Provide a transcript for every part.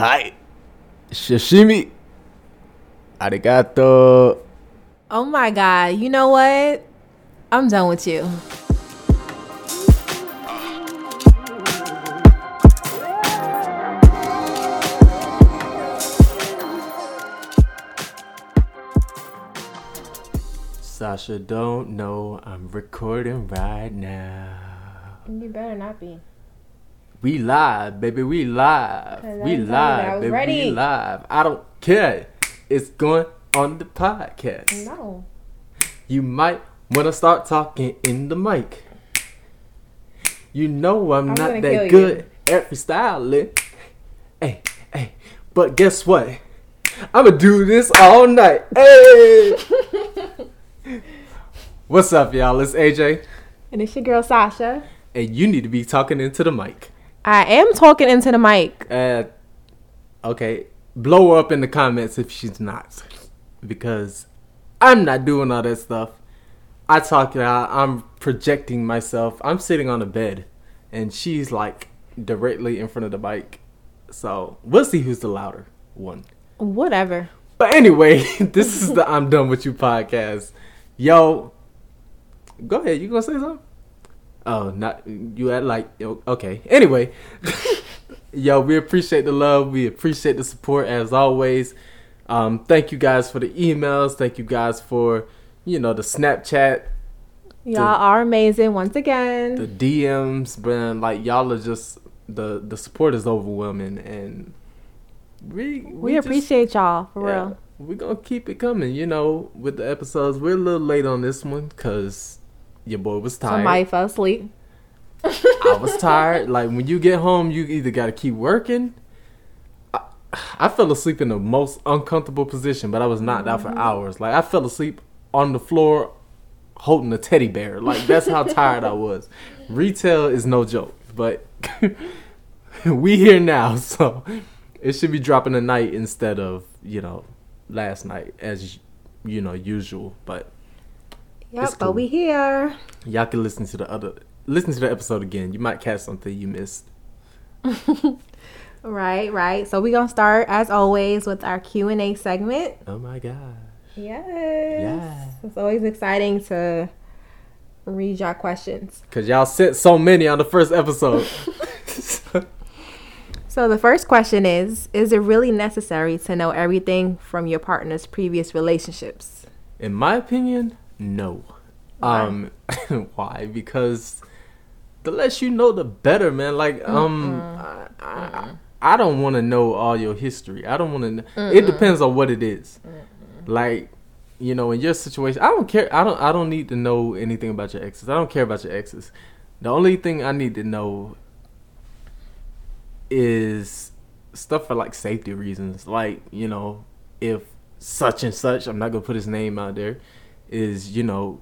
Hi. Sashimi. Arigato. Oh my god, you know what? I'm done with you. Sasha don't know I'm recording right now. You better not be. We live, baby. We live. We didn't tell you that I live, baby. ready. We live. I don't care. It's going on the podcast. No. You might want to start talking in the mic. You know I'm, I'm not that you. good at freestyling. Hey, hey. But guess what? I'ma do this all night. Hey. What's up, y'all? It's AJ, And it's your girl Sasha. and you need to be talking into the mic. I am talking into the mic. Uh, okay, blow her up in the comments if she's not, because I'm not doing all that stuff. I talk out. I'm projecting myself. I'm sitting on a bed, and she's like directly in front of the mic. So we'll see who's the louder one. Whatever. But anyway, this is the I'm done with you podcast. Yo, go ahead. You gonna say something? Oh, not you at like okay. Anyway, yo, we appreciate the love. We appreciate the support as always. Um, thank you guys for the emails. Thank you guys for you know the Snapchat, Y'all are amazing once again. the DMs, man. Like y'all are just the the support is overwhelming, and we we just- appreciate y'all for Yeah, real. We're gonna keep it coming, you know, with the episodes. We're a little late on this one because your boy was tired. Somebody fell asleep. I was tired. Like when you get home, you either gotta keep working. I, I fell asleep in the most uncomfortable position, but I was knocked out for hours. Like I fell asleep on the floor holding a teddy bear. Like that's how tired I was. Retail is no joke, but we here now, so it should be dropping tonight instead of you know last night as you know usual. But Yep, It's but we here. y'all can listen to the other listen to the episode again. You might catch something you missed. Right, right. So we gonna start as always with our Q and A segment. Oh my god. Yes. Yes. It's always exciting to read y'all questions. Cause y'all sent so many on the first episode. So the first question is Is it really necessary to know everything from your partner's previous relationships? In my opinion, no. Why? Um why? Because the less you know the better, man. Like um I, I, I don't want to know all your history. I don't want to It depends on what it is. Like you know, in your situation, I don't care. I don't. I don't need to know anything about your exes. I don't care about your exes. The only thing I need to know is stuff for like safety reasons. Like you know, if such and such, I'm not gonna put his name out there, is you know,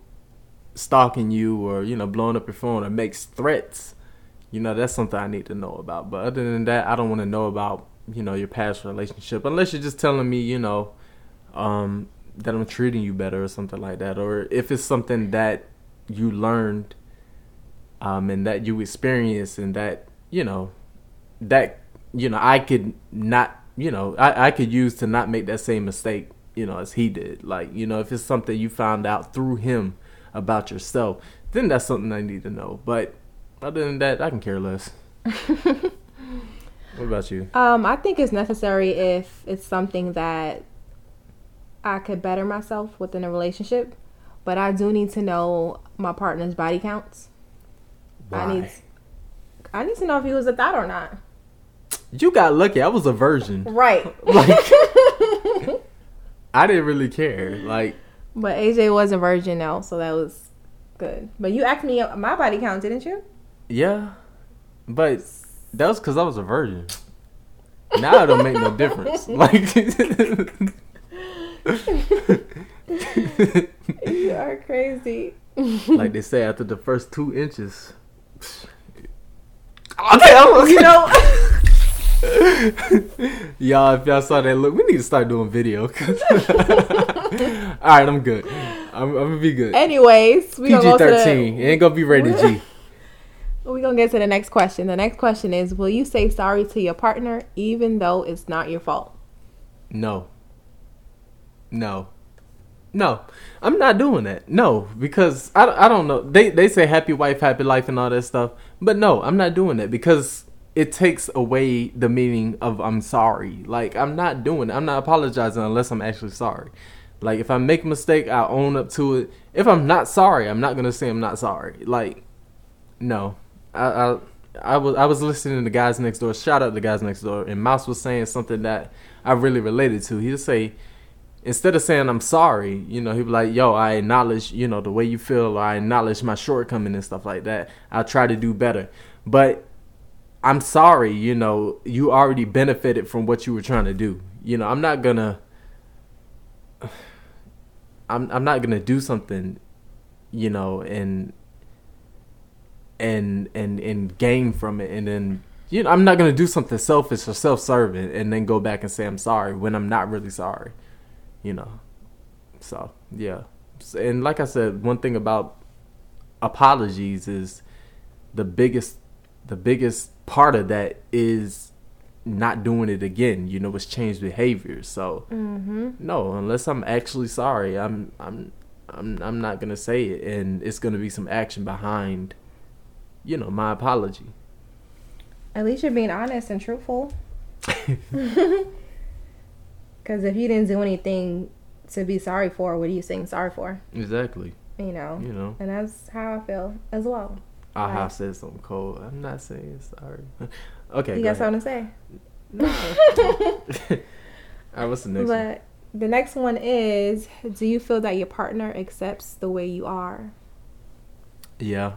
stalking you or you know blowing up your phone or makes threats. You know, that's something I need to know about. But other than that, I don't want to know about you know your past relationship unless you're just telling me you know um, that I'm treating you better or something like that, or if it's something that you learned um, and that you experienced and that you know that you know I could not you know I, I could use to not make that same mistake you know as he did. Like you know if it's something you found out through him about yourself, then that's something I need to know. But other than that, I can care less. what about you? Um, I think it's necessary if it's something that I could better myself within a relationship, but I do need to know my partner's body counts. I Why? need I need to know if he was a thot or not. You got lucky. I was a virgin. Right. Like I didn't really care. Like But AJ was a virgin now, so that was good. But you asked me my body count, didn't you? yeah, but that was because I was a virgin. Now it don't make no difference. Like You are crazy. like they say after the first two inches. Okay, You know, y'all, if y'all saw that look, we need to start doing video. All right, I'm good. I'm, I'm gonna be good. anyways, we PG gonna go to thirteen. It ain't gonna be rated G. We're gonna get to the next question. The next question is Will you say sorry to your partner even though it's not your fault? No. No. No. I'm not doing that. No, because I, I don't know. They they say happy wife, happy life and all that stuff. But no, I'm not doing that because it takes away the meaning of I'm sorry. Like I'm not doing it. I'm not apologizing unless I'm actually sorry. Like if I make a mistake, I own up to it. If I'm not sorry, I'm not gonna say I'm not sorry. Like, no. I I, I was I was listening to guys next door. Shout out to guys next door, and Mouse was saying something that I really related to. He'd say instead of saying I'm sorry, you know, he'd be like, "Yo, I acknowledge, you know, the way you feel. I acknowledge my shortcoming and stuff like that. I'll try to do better." But I'm sorry, you know, you already benefited from what you were trying to do. You know, I'm not gonna I'm I'm not gonna do something, you know, and and and and gain from it and then you know, I'm not gonna do something selfish or self serving and then go back and say I'm sorry when I'm not really sorry. You know. So yeah. And like I said, one thing about apologies is the biggest the biggest part of that is not doing it again. You know, it's changed behavior. So Mm-hmm. no, unless I'm actually sorry, I'm I'm I'm I'm not gonna say it, and it's gonna be some action behind, you know, my apology. At least you're being honest and truthful. Because if you didn't do anything to be sorry for, what are you saying sorry for? Exactly. You know? You know, And that's how I feel as well. I Right. have said something cold. I'm not saying sorry. okay. you go got something to say? ahead. All right, what's the next one? But the next one is Do you feel that your partner accepts the way you are? Yeah.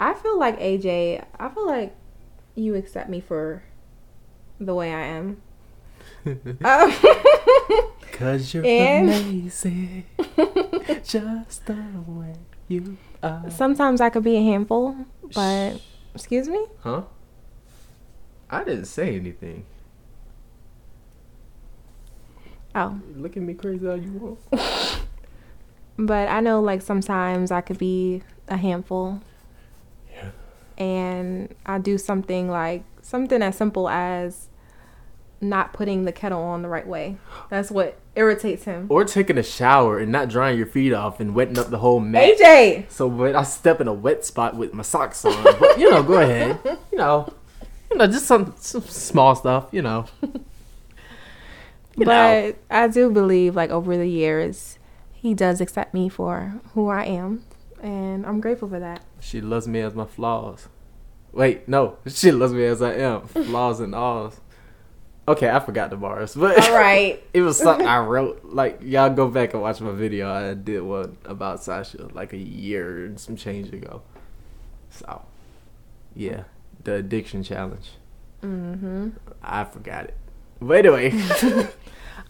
I feel like AJ, I feel like you accept me for the way I am. Um, Cause you're And- amazing, just the way you are. Sometimes I could be a handful, but excuse me? Huh? I didn't say anything. Oh. Look at me crazy how you want. But I know like sometimes I could be a handful. Yeah. And I do something like something as simple as not putting the kettle on the right way. That's what irritates him. Or taking a shower and not drying your feet off and wetting up the whole mat. AJ! So when I step in a wet spot with my socks on, but you know, go ahead. You know, you know, just some, some small stuff. You know. You know. but I do believe like over the years he does accept me for who I am and I'm grateful for that. She loves me as my flaws. Wait, no, she loves me as I am, flaws and alls. Okay, I forgot the bars, but All right. it was something I wrote. Like y'all go back and watch my video. I did one about Sasha like a year and some change ago. So, yeah, the addiction challenge. Mhm. I forgot it. But anyway,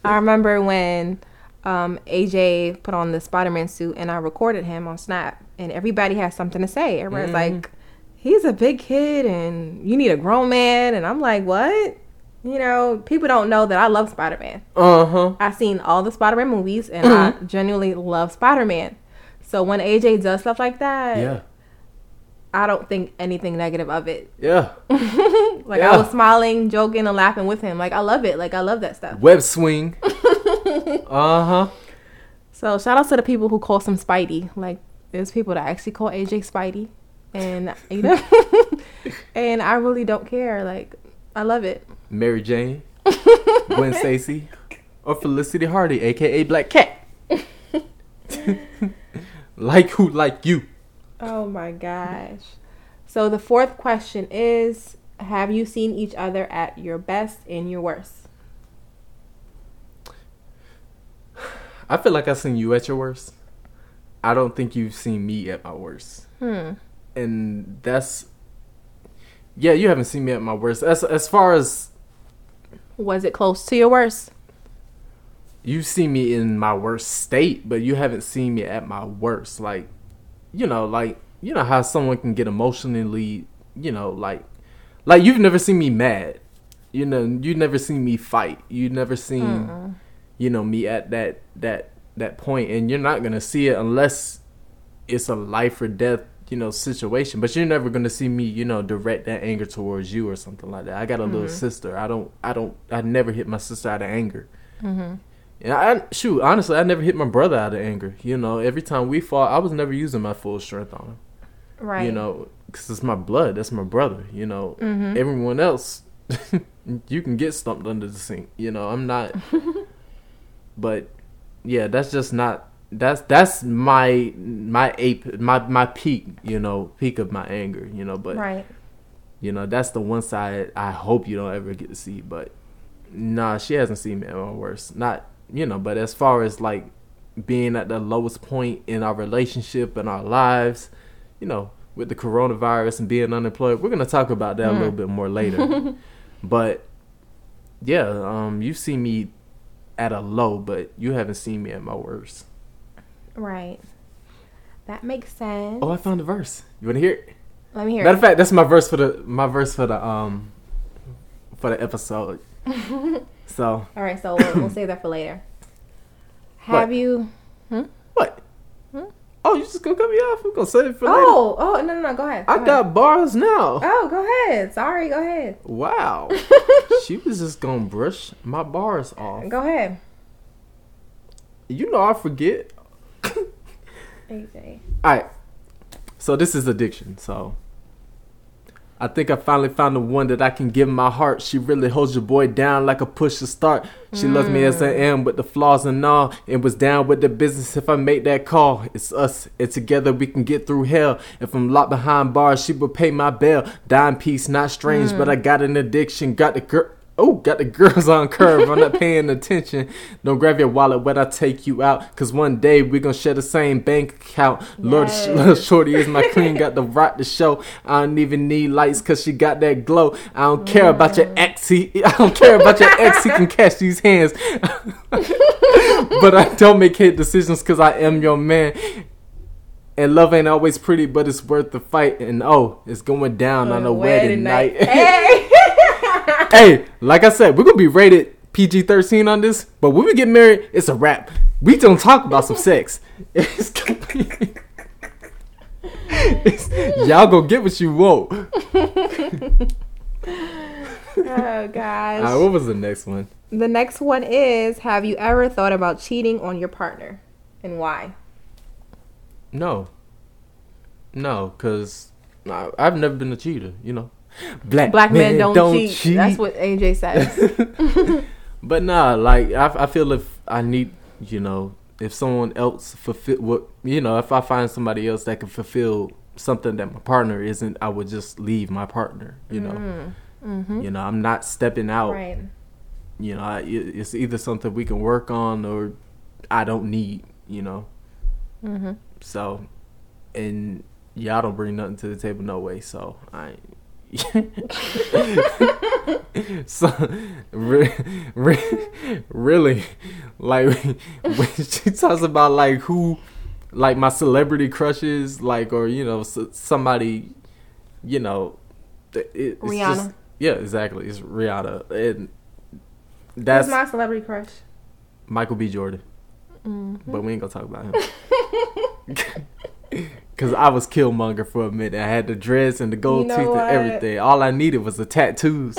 I remember when um, AJ put on the Spider Man suit and I recorded him on Snap, and everybody has something to say. Everybody's Mhm. like, he's a big kid and you need a grown man. And I'm like, what? You know, people don't know that I love Spider Man. uh huh. I've seen all the Spider Man movies and I genuinely love Spider Man. So when AJ does stuff like that, Yeah, I don't think anything negative of it. yeah. like Yeah. I was smiling, joking, and laughing with him. Like I love it. Like I love that stuff. Web swing. uh huh. So shout out to the people who call some Spidey. Like there's people that actually call AJ Spidey, and you know, and I really don't care. Like I love it. Mary Jane, Gwen Stacy, or Felicity Hardy, aka Black Cat. like who? Like you. Oh my gosh. So the fourth question is: Have you seen each other at your best and your worst? I feel like I've seen you at your worst. I don't think you've seen me at my worst. Hmm. And that's yeah, you haven't seen me at my worst. As as far as Was it close to your worst? you've seen me in my worst state, but you haven't seen me at my worst. Like, you know, like you know how someone can get emotionally, you know, like like you've never seen me mad. You know, you've never seen me fight. You've never seen you know me at that that that point and you're not going to see it unless it's a life or death you know situation. But you're never gonna see me, you know, direct that anger towards you or something like that. I got a little Mm-hmm. sister. I don't. I don't. I never hit my sister out of anger. Mm-hmm. And I shoot, honestly, I never hit my brother out of anger. You know, every time we fought, I was never using my full strength on him. Right. You know, because it's my blood. That's my brother. You know, Mhm. everyone else, you can get stumped under the sink. You know, I'm not. but yeah, that's just not. That's that's my my ape my my peak. You know, peak of my anger. You know, but right. you know that's the one side I hope you don't ever get to see. But nah, she hasn't seen me at my worst. Not you know, but as far as like being at the lowest point in our relationship and our lives, you know, with the coronavirus and being unemployed, we're gonna talk about that a little bit more later. but yeah, um, you see me at a low, but you haven't seen me at my worst. Right. That makes sense. Oh, I found a verse. You wanna hear it? Let me hear Matter it. of fact, that's my verse for the my verse for the um for the episode. so All right, so we'll, we'll save that for later. What? Have you? what? Hmm? Oh, you just gonna cut me off? We're gonna save it for later. Oh, oh, no, no, no. Go ahead. I ahead. got bars now. Oh, go ahead. Sorry, go ahead. Wow. she was just gonna brush my bars off. Go ahead. You know I forget. AJ. Alright. So this is addiction, so I think I finally found the one that I can give my heart. She really holds your boy down like a push to start. She loves me as I mm. am with the flaws and all. And was down with the business if I make that call. It's us, and together we can get through hell. If I'm locked behind bars, she will pay my bail. Dying peace, not strange, but mm. I got an addiction. Got the girl. Oh, got the girls on curve. I'm not paying attention. Don't grab your wallet when I take you out. Cause one day we gonna share the same bank account. Lord, Yes. little shorty is my queen. Got the right to show. I don't even need lights cause she got that glow. I don't care about your mm. ex. He, I don't care about your ex. He can catch these hands. but I don't make hate decisions cause I am your man. And love ain't always pretty, but it's worth the fight. And oh, it's going down on a wedding, night. Hey. Hey, like I said, we're gonna be rated PG thirteen on this, but when we get married, it's a wrap. We don't talk about some sex. It's It's- y'all gonna get what you want. Oh gosh. right, what was the next one? The next one is Have you ever thought about cheating on your partner and why? No, no, cause I've never been a cheater. You know, black Black men don't, cheat. That's what AJ says. But nah, like I, I feel if I need, you know, if someone else fulfill what, you know, if I find somebody else that can fulfill something that my partner isn't, I would just leave my partner. You know, mm-hmm. you know, I'm not stepping out. Right. You know, I, it's either something we can work on or I don't need. You know, Mm-hmm. so and y'all don't bring nothing to the table, no way. So I. so re- re- really like when she talks about like who like my celebrity crushes like or you know somebody you know it, it's Rihanna. just- yeah exactly it's rihanna and That's that's my celebrity crush. michael b jordan Mm-hmm. but we ain't gonna talk about him Cause I was Killmonger for a minute. I had the dress and the gold You know teeth what? and everything. All I needed was the tattoos.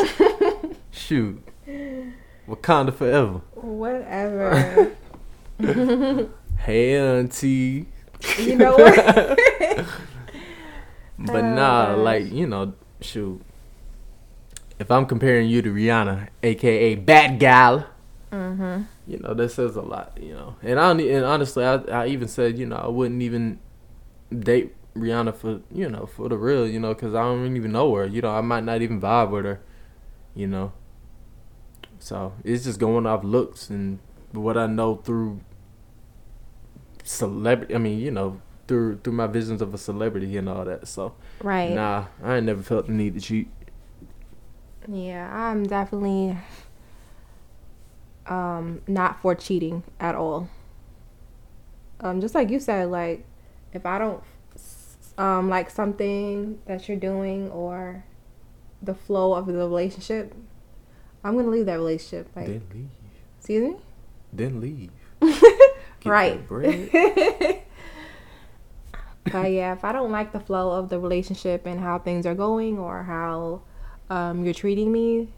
Shoot, Wakanda forever. Whatever. Hey, auntie. you know what? But Oh, nah, gosh. like you know, shoot. If I'm comparing you to Rihanna, aka Bad Gal, mm-hmm. you know that says a lot. You know, and I don't, and honestly, I, I even said you know I wouldn't even date Rihanna for you know for the real, you know, because I don't even know her. You know, I might not even vibe with her. You know, so it's just going off looks and what I know through celebrity. I mean, you know, through through my visions of a celebrity and all that. So Right. nah, I ain't never felt the need to cheat. Yeah, I'm definitely um not for cheating at all. Um just like you said like if I don't um like something that you're doing or the flow of the relationship, I'm going to leave that relationship like Then leave. excuse me? Then leave. Right. But yeah, if I don't like the flow of the relationship and how things are going or how um, you're treating me,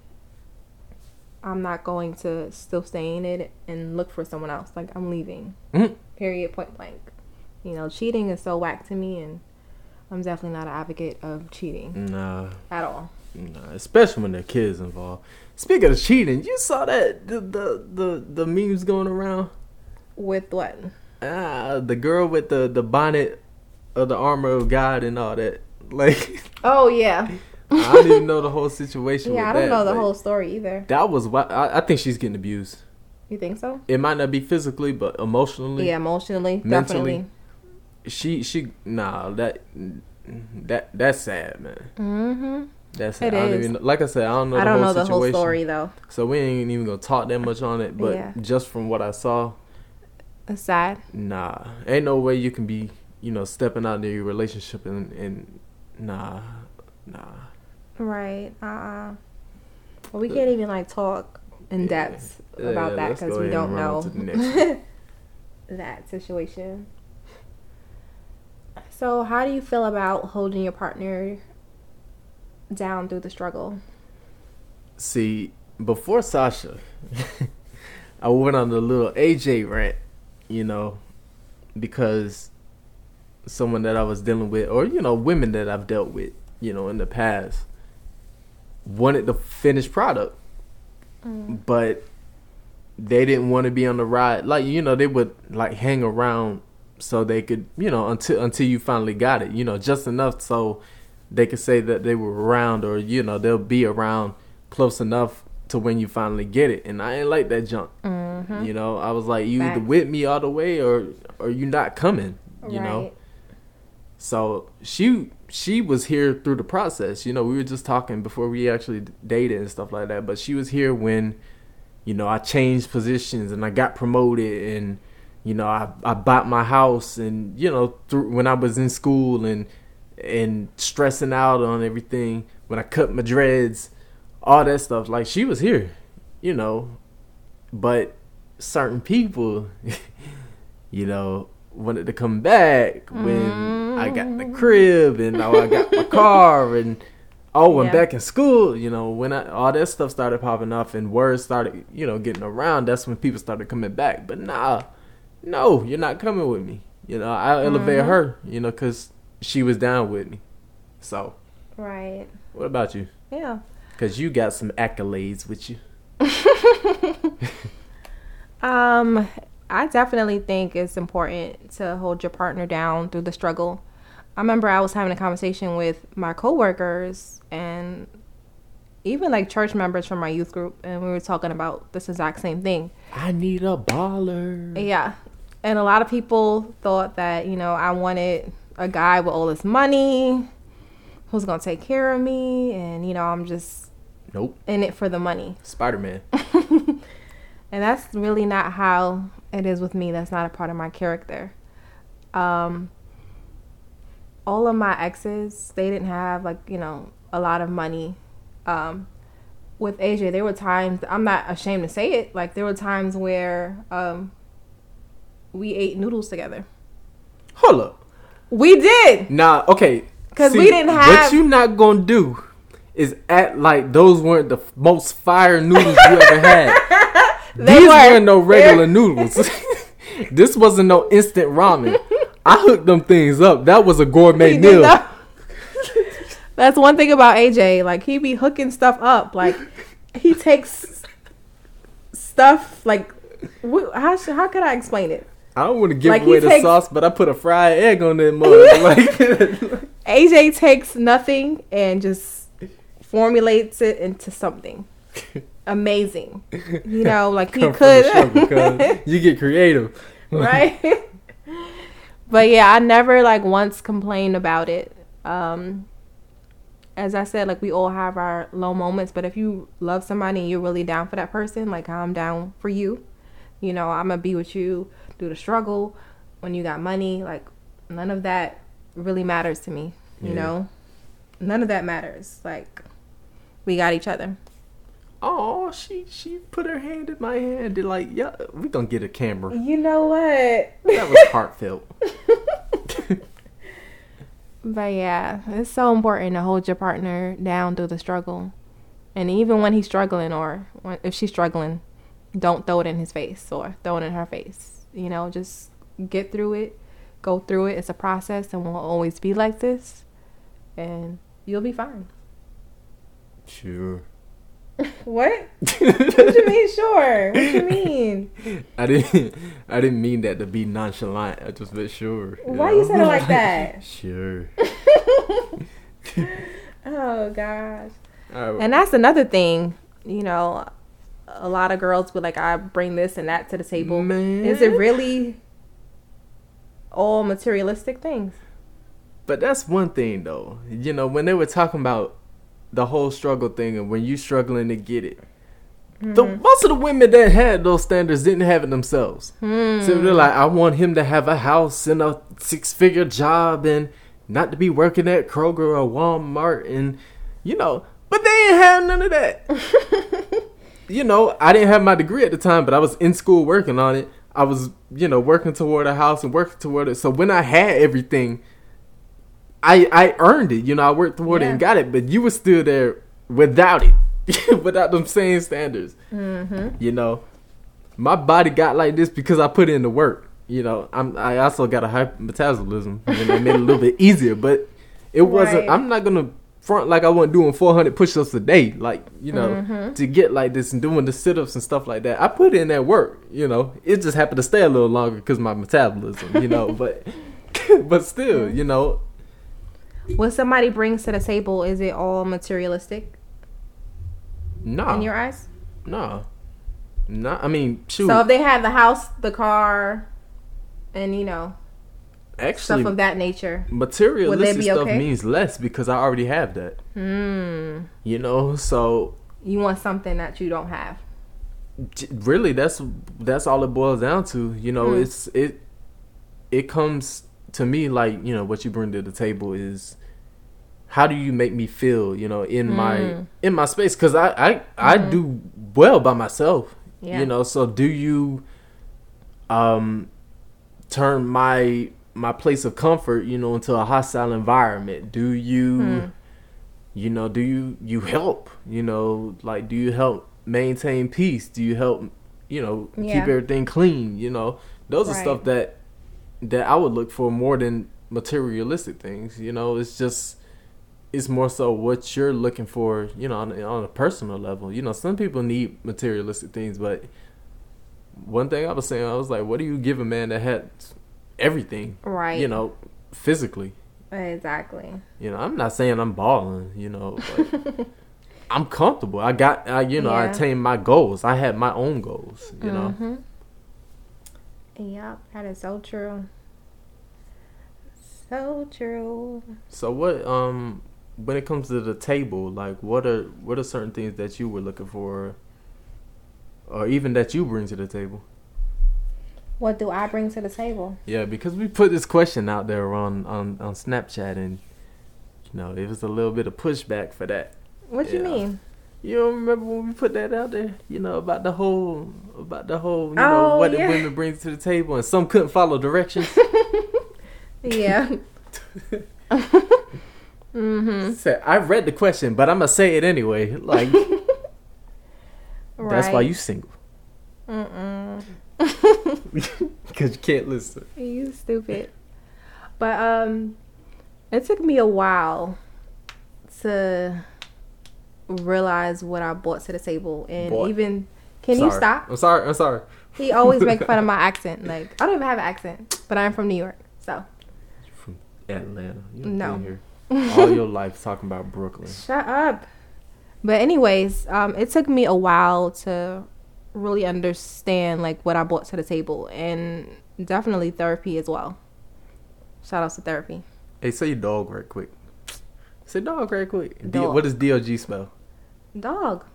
I'm not going to still stay in it and look for someone else. Like I'm leaving. Mhm. Period. Point blank. You know, cheating is so whack to me, and I'm definitely not an advocate of cheating Nah, at all. nah, especially when there are kids involved. Speaking of cheating, you saw that the the the, the memes going around. With what? Ah, the girl with the the bonnet of the armor of God and all that. Like Oh yeah. I didn't even know the whole situation. Yeah, I don't that, know the but whole story either. That was why I, I think she's getting abused. You think so? It might not be physically, but emotionally. Yeah, emotionally, Mentally. definitely. She she nah that that that's sad, man. Mm-hmm. That's It. I don't is. even like I said, I don't know. I the don't whole know the whole story though. So we ain't even gonna talk that much on it. But Yeah. just from what I saw, It's sad. nah, ain't no way you can be you know stepping out of your relationship and and nah nah. Right. Uh. uh Well, we can't even like talk in Yeah. depth about yeah, that because we don't and run on know to the next that situation. So, how do you feel about holding your partner down through the struggle? See, before Sasha, I went on the little AJ rant, you know, because someone that I was dealing with, or you know, women that I've dealt with, you know, in the past, wanted the finished product, mm. but they didn't want to be on the ride. Like you know, they would like hang around so they could, you know, until until you finally got it, you know, just enough so they could say that they were around, or you know, they'll be around close enough to when you finally get it. And I ain't like that junk. Mm-hmm. You know, I was like, you either with me all the way, or or you not coming. You know. So she she was here through the process. You know, we were just talking before we actually dated and stuff like that. But she was here when, you know, I changed positions and I got promoted and, you know, I I bought my house and you know through when I was in school and and stressing out on everything when I cut my dreads, all that stuff. Like she was here, you know, but certain people, you know, wanted to come back when I got the mm. crib and I got my car and oh, when Yeah. back in school, you know, when I, all that stuff started popping up and words started, you know, getting around, that's when people started coming back. But nah, no, you're not coming with me. You know, I elevate her, you know, because she was down with me. So, Right. what about you? Yeah. Because you got some accolades with you. Um, I definitely think it's important to hold your partner down through the struggle. I remember I was having a conversation with my coworkers and even like church members from my youth group, and we were talking about this exact same thing. I need a baller. Yeah. And a lot of people thought that, you know, I wanted a guy with all this money who's going to take care of me. And, you know, I'm just Nope. in it for the money. Spider Man. And that's really not how it is with me. That's not a part of my character. Um, all of my exes, they didn't have like you know a lot of money. Um, with AJ, there were times I'm not ashamed to say it. Like there were times where um, we ate noodles together. Hold up. We did. Nah, okay. 'Cause we didn't have. What you not gonna do is act like those weren't the most fire noodles you ever had. These were. weren't no regular noodles. this wasn't no instant ramen. I hooked them things up. That was a gourmet He meal. That's one thing about AJ. Like he be hooking stuff up. Like he takes stuff like how should, how could I explain it? I don't want to give Like, away the takes- sauce, but I put a fried egg on that mug. like, AJ takes nothing and just formulates it into something amazing. You know, like he come from the struggle, could, you get creative, right? but yeah, I never like once complained about it. Um, as I said, like we all have our low moments, but if you love somebody and you're really down for that person, like I'm down for you. You know, I'm gonna be with you through the struggle when you got money. Like none of that really matters to me. You Yeah. know, none of that matters. Like we got each other. Oh, she she put her hand in my hand. They're like, yeah, we gonna get a camera. You know what? That was heartfelt. But yeah, it's so important to hold your partner down through the struggle. And even when he's struggling or when, if she's struggling, don't throw it in his face or throw it in her face. You know, just get through it, go through it. It's a process and won't always be like this. And you'll be fine. Sure. What? what you mean sure? What you mean? I didn't. I didn't mean that to be nonchalant. I just meant sure. Why you said it like that? Sure. Oh gosh. Right. And that's another thing, you know, a lot of girls would like I bring this and that to the table. Man. Is it really all materialistic things? But that's one thing though. You know, when they were talking about the whole struggle thing and when you struggling to get it. The mm-hmm. most of the women that had those standards didn't have it themselves. Hmm. So they're like, I want him to have a house and a six figure job and not to be working at Kroger or Walmart and you know, but they ain't have none of that. you know, I didn't have my degree at the time, but I was in school working on it. I was, you know, working toward a house and working toward it. So when I had everything, I I earned it. You know, I worked toward it and got it. But you were still there without it, without them same standards. Mm-hmm. You know, my body got like this because I put in the work. You know, I'm I also got a high metabolism. Know, it made it a little bit easier, but it wasn't. I'm not gonna front like I wasn't doing 400 push-ups a day, like you know, Mm-hmm. to get like this and doing the sit-ups and stuff like that. I put in that work. You know, it just happened to stay a little longer because my metabolism. You know, but but still, you know, What somebody brings to the table, is it all materialistic no, in your eyes? no, no. I mean, shoot, So if they have the house, the car, and you know, actually, stuff of that nature. materialistic stuff okay? means less because I already have that. Hmm. You know, so You want something that you don't have. really that's that's all it boils down to. You know, Hmm. it's it it comes to me like, you know, what you bring to the table is how do you make me feel, you know, in my Mm. in my space cuz I I I do well by myself. Yeah. You know, so do you um turn my my place of comfort, you know, into a hostile environment? Do you Hmm. you know, do you you help? You know, like do you help maintain peace? Do you help, you know, Yeah. keep everything clean, you know? Those are stuff that that I would look for more than materialistic things, you know? It's just it's more so what you're looking for, you know, on, on a personal level. You know, some people need materialistic things, but one thing I was saying, I was like, what do you give a man that had everything, Right. you know, physically? Exactly. You know, I'm not saying I'm balling, you know, but I'm comfortable. I got, I, you know, I Yeah. attained my goals. I had my own goals, you know. hmm Yep, that is so true. So true. So what, um, when it comes to the table, like, what are what are certain things that you were looking for, or even that you bring to the table? What do I bring to the table? Yeah, because we put this question out there on on on Snapchat, and you know, it was a little bit of pushback for that. What do you mean? You don't remember when we put that out there? You know about the whole about the whole you know Oh, what yeah. the women bring to the table, and some couldn't follow directions. Yeah. mhm. Said I read the question, but I'm gonna say it anyway. Like Right. that's why you single Mm-mm. because you can't listen. You stupid. But um, it took me a while to realize what I brought to the table, and Bought. even can you stop? I'm sorry. I'm sorry. He always make fun of my accent. Like I don't even have an accent, but I'm from New York, so From Atlanta. You done No. all your life talking about Brooklyn. shut up. But anyways, um, it took me a while to really understand like what I brought to the table, and definitely therapy as well. Shout out to therapy. Hey, say dog right quick. Say dog right quick. D- Dog. what does DOG spell? Dog.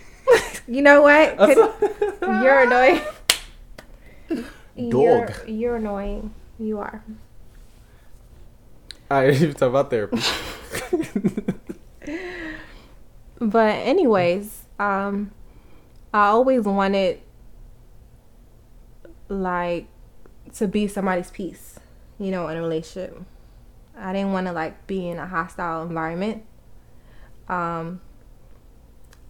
you know what? Could- you're annoying. You're, Dog. you're annoying. You are. All right, you talk about therapy. But anyways, um, I always wanted like to be somebody's piece, you know, in a relationship. I didn't want to like be in a hostile environment. Um,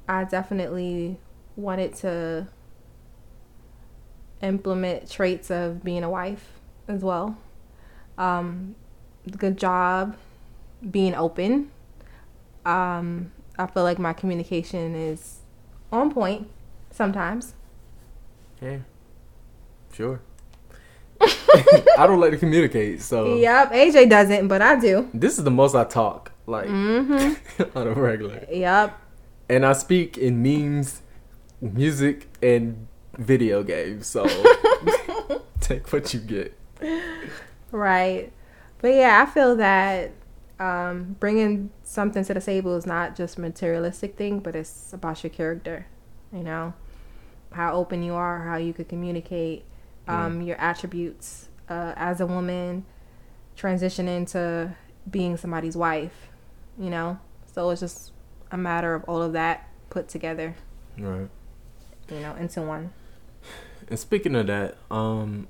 I definitely wanted to implement traits of being a wife as well. Um, good job being open. Um, I feel like my communication is on point sometimes. Yeah, sure. I don't like to communicate, so Yep, AJ doesn't, but I do. this is the most I talk like Mm-hmm. on a regular. Yep. And I speak in memes, music, and video games. So take what you get. Right. But yeah, I feel that um, bringing something to the table is not just materialistic thing, but it's about your character. You know, how open you are, how you could communicate, um, your attributes uh, as a woman, transition into being somebody's wife. You know, so it's just a matter of all of that put together. Right. You know, into one. And speaking of that, um,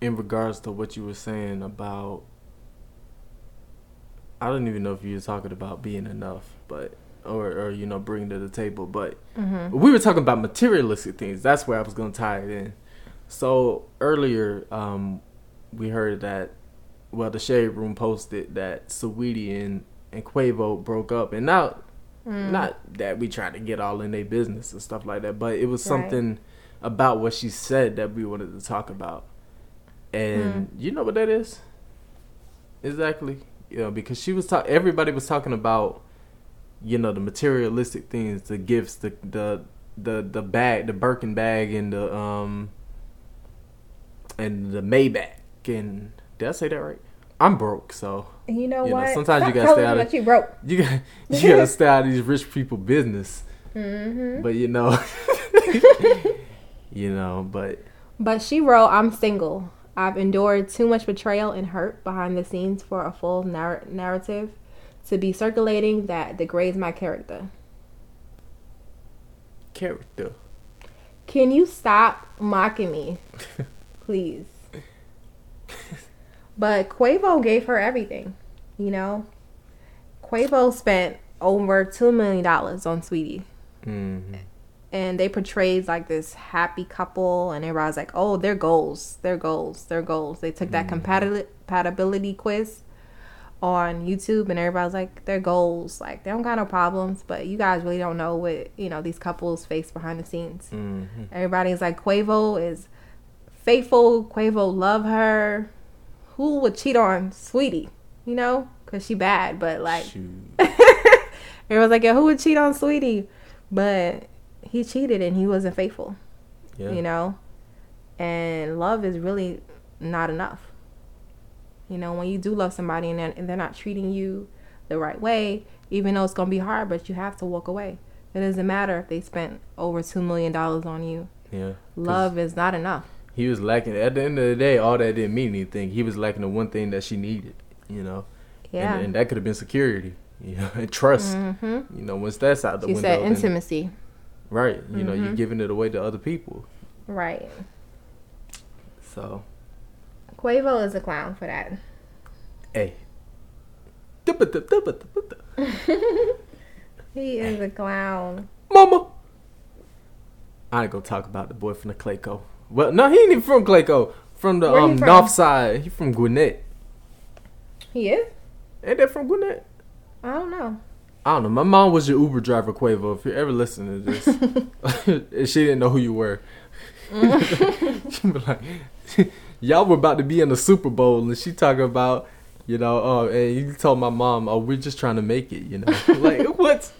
in regards to what you were saying about, I don't even know if you were talking about being enough, but or or you know bring to the table, but Mm-hmm. we were talking about materialistic things. That's where I was gonna tie it in. So earlier, um, we heard that, well, the shade room posted that Saweetie and and Quavo broke up, and now Mm. not that we tried to get all in their business and stuff like that, but it was Right. something about what she said that we wanted to talk about. And Hmm. you know what that is? Exactly. You know, because she was talking everybody was talking about you know the materialistic things, the gifts, the the the the bag, the Birkin bag and the um and the Maybach and did I say that right? I'm broke, so You know You know, what? sometimes you gotta stay out of- you broke. you got you gotta stay out of these rich people business. Mm-hmm. But you know, you know, but But she wrote, I'm single. I've endured too much betrayal and hurt behind the scenes for a full narr- narrative to be circulating that degrades my character. character. Can you stop mocking me? Please. But Quavo gave her everything, you know? Quavo spent over $2 million on Saweetie. Mm-hmm. and they portrayed like this happy couple and everybody's like oh their goals their goals their goals they took that compatibility compatibility quiz on youtube and everybody's like their goals like they don't got no problems but you guys really don't know what you know these couples face behind the scenes. Mm-hmm. everybody's like quavo is faithful quavo love her. Who would cheat on Saweetie you know? Because she bad but like everyone's like yeah who would cheat on Saweetie? But he cheated and he wasn't faithful Yeah. you know? And love is really not enough you know when you do love somebody and they're, and they're not treating you the right way even though it's gonna be hard but you have to walk away it doesn't matter if they spent over two million dollars on you Yeah. love is not enough He was lacking. At the end of the day, all that didn't mean anything. He was lacking the one thing that she needed. You know. yeah And, and that could have been security. You know, and trust. hmm You know, once that's out the she window, said then- intimacy right? You know, you're giving it away to other people. right So, quavo is a clown for that hey. he is a clown Mama. I gonna talk about the boy from the Clayco. Well, no, he ain't even from Clayco. From the um from? north side. He from Gwinnett. he is Ain't that from Gwinnett? i don't know I don't know. My mom was your Uber driver, Quavo. If you're ever listening to this, and she didn't know who you were, she be like, "Y'all were about to be in the Super Bowl," and she talking about, you know, oh, and you told my mom, "Oh, we're just trying to make it," you know, like what?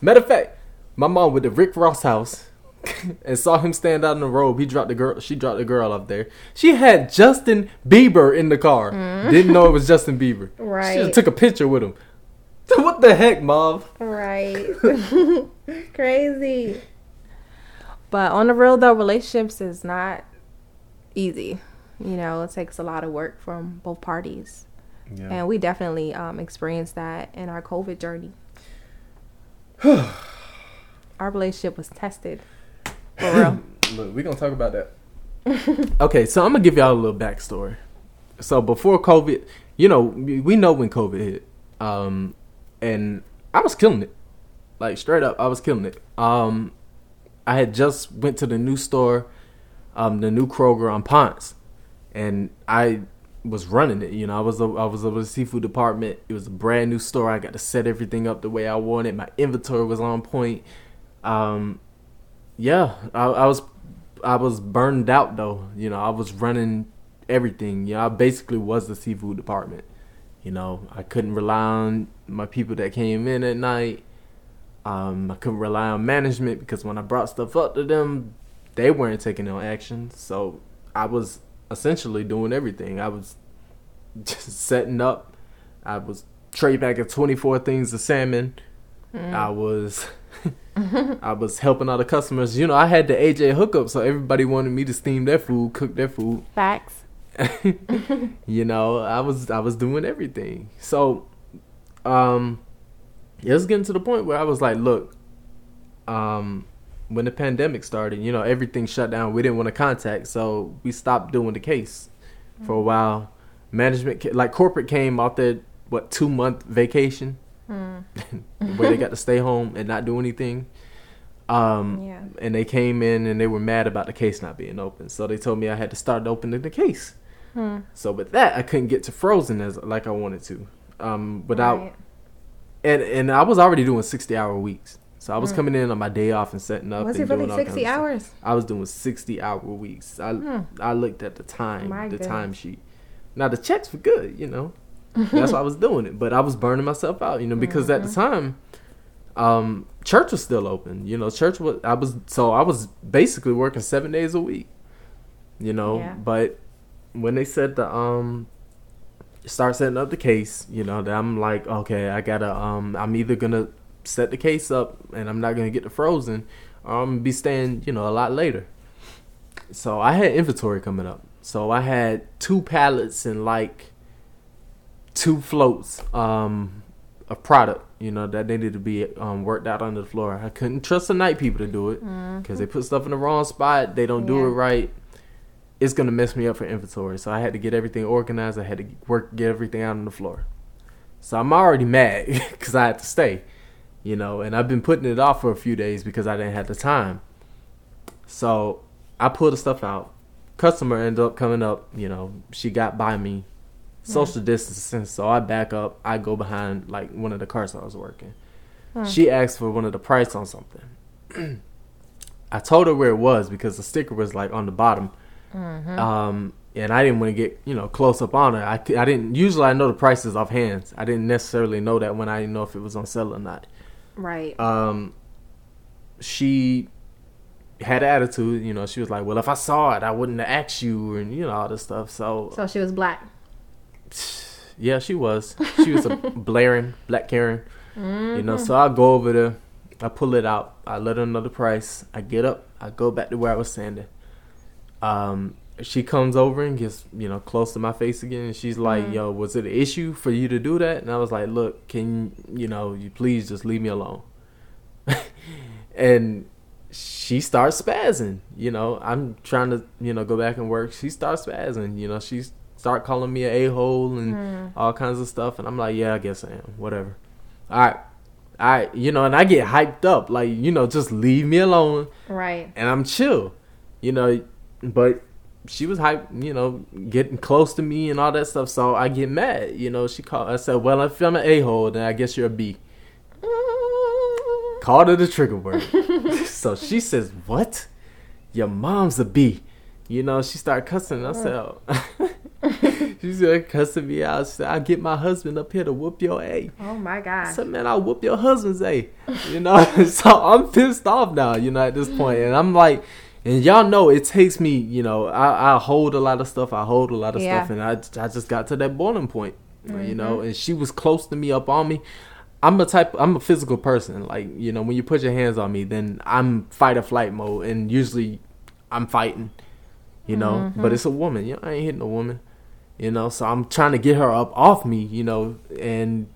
Matter of fact, my mom went to Rick Ross house and saw him stand out in the robe. He dropped the girl. She dropped the girl up there. She had Justin Bieber in the car. Mm-hmm. Didn't know it was Justin Bieber. She Right. just took a picture with him. What the heck, mom? Right. Crazy. But on the real though, relationships is not easy. You know, it takes a lot of work from both parties. Yeah. And we definitely um, experienced that in our COVID journey. our relationship was tested. For real. Look, we're gonna talk about that. okay, so I'm gonna give y'all a little backstory. so before COVID, you know, we we know when COVID hit, um, and I was killing it, like straight up, I was killing it. Um, I had just went to the new store, um, the new Kroger on Ponce, and I was running it. You know, I was a, I was over the seafood department. It was a brand new store. I got to set everything up the way I wanted. My inventory was on point. Um, yeah, I, I was I was burned out though. You know, I was running everything. You know, I basically was the seafood department. You know, I couldn't rely on my people that came in at night. Um, I couldn't rely on management because when I brought stuff up to them, they weren't taking no action. So I was essentially doing everything. I was just setting up. I was trade back at 24 things of salmon. Mm. I was I was helping all the customers. You know, I had the AJ hookup, so everybody wanted me to steam their food, cook their food. Facts. you know, I was I was doing everything. So, um, it was getting to the point where I was like, look, um, when the pandemic started, you know, everything shut down. We didn't want to contact, so we stopped doing the case for a while. Management, like corporate, came off their what two month vacation, mm. where they got to stay home and not do anything. Um, yeah. And they came in and they were mad about the case not being open, so they told me I had to start opening the case. Hmm. So with that, I couldn't get to frozen as like I wanted to, um, without, right. and and I was already doing sixty hour weeks. So I was mm. coming in on my day off and setting up. Was it really sixty hours? I was doing sixty hour weeks. I mm. I looked at the time, my the time sheet. Now the checks were good, you know. That's why I was doing it, but I was burning myself out, you know, because mm-hmm. at the mm-hmm. time, um, church was still open. You know, church was. I was so I was basically working seven days a week. You know, yeah. but when they said the um start setting up the case, you know, that I'm like, okay, I gotta um I'm either gonna set the case up and I'm not gonna get the frozen, or I'm gonna be staying, you know, a lot later. So I had inventory coming up. So I had two pallets and like two floats um, of product, you know, that needed to be um, worked out under the floor. I couldn't trust the night people to do it because mm-hmm. they put stuff in the wrong spot. They don't do yeah. it right. It's gonna mess me up for inventory. So I had to get everything organized. I had to work get everything out on the floor. So I'm already mad because I had to stay you know, and I've been putting it off for a few days because I didn't have the time. So I pulled the stuff out. Customer ended up coming up, you know, she got by me, social distancing, so I back up, I go behind like one of the cars I was working. She asked for one of the price on something. I told her where it was because the sticker was like on the bottom. Mm-hmm. Um, and I didn't want to get you know close up on it. I, I didn't usually I know the prices off hands. I didn't necessarily know that when I didn't know if it was on sale or not. Right. Um, she had attitude. You know, she was like, "Well, if I saw it, I wouldn't have asked you," and you know all this stuff. So, so she was black. Yeah, she was. She was a blaring black Karen. Mm-hmm. You know, so I go over there, I pull it out, I let her know the price. I get up, I go back to where I was standing. Um, she comes over and gets you know close to my face again and she's like mm-hmm. yo was it an issue for you to do that? And i was like look can you know you please just leave me alone. And she starts spazzing you know. I'm trying to you know go back and work. She starts spazzing you know. She start calling me an a-hole and mm. all kinds of stuff and i'm like yeah i guess i am. Whatever. All right all right you know and i get hyped up like you know just leave me alone. Right. And i'm chill you know. But she was hype, you know, getting close to me and all that stuff. So I get mad, you know. She called. I said, "Well, if I'm an a hole, then I guess you're a B." Called her the trigger word. so she says, "What? Your mom's a B." You know, she started cussing. I said, oh. she started cussing me out. She said, "I'll get my husband up here to whoop your A." Oh my god! I said, "Man, I'll whoop your husband's A." You know, so I'm pissed off now. You know, at this point, and I'm like and y'all know it takes me, you know, I, I hold a lot of stuff, I hold a lot of yeah. stuff, and I, I just got to that boiling point, mm-hmm. you know, and she was close to me up on me. I'm a type, I'm a physical person. Like, you know, when you put your hands on me, then I'm fight or flight mode, and usually I'm fighting, you know, mm-hmm. but it's a woman, you know, I ain't hitting a woman, you know, so I'm trying to get her up off me, you know, and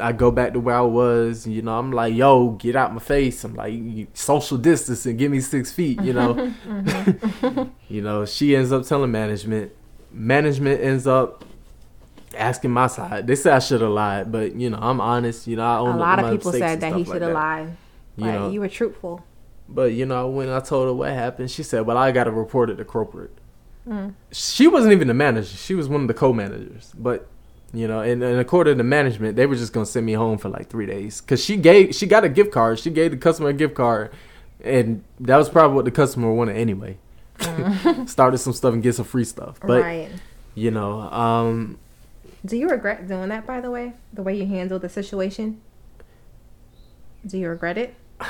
I go back to where I was, you know, I'm like, yo, get out my face. I'm like, social distance and give me six feet, you know. you know, she ends up telling management. Management ends up asking my side. They said I should have lied, but you know I'm honest. You know I own a lot of people said that he should like have that. lied. You Like, know. you were truthful. But you know, when I told her what happened, she said, "Well, I got to report it to corporate." Mm. She wasn't even the manager; she was one of the co-managers. But you know, and, and according to management, they were just gonna send me home for like three days because she gave she got a gift card. She gave the customer a gift card, and that was probably what the customer wanted anyway. Started some stuff and get some free stuff, but right. you know, um, Do you regret doing that, by the way? The way you handled the situation? Do you regret it?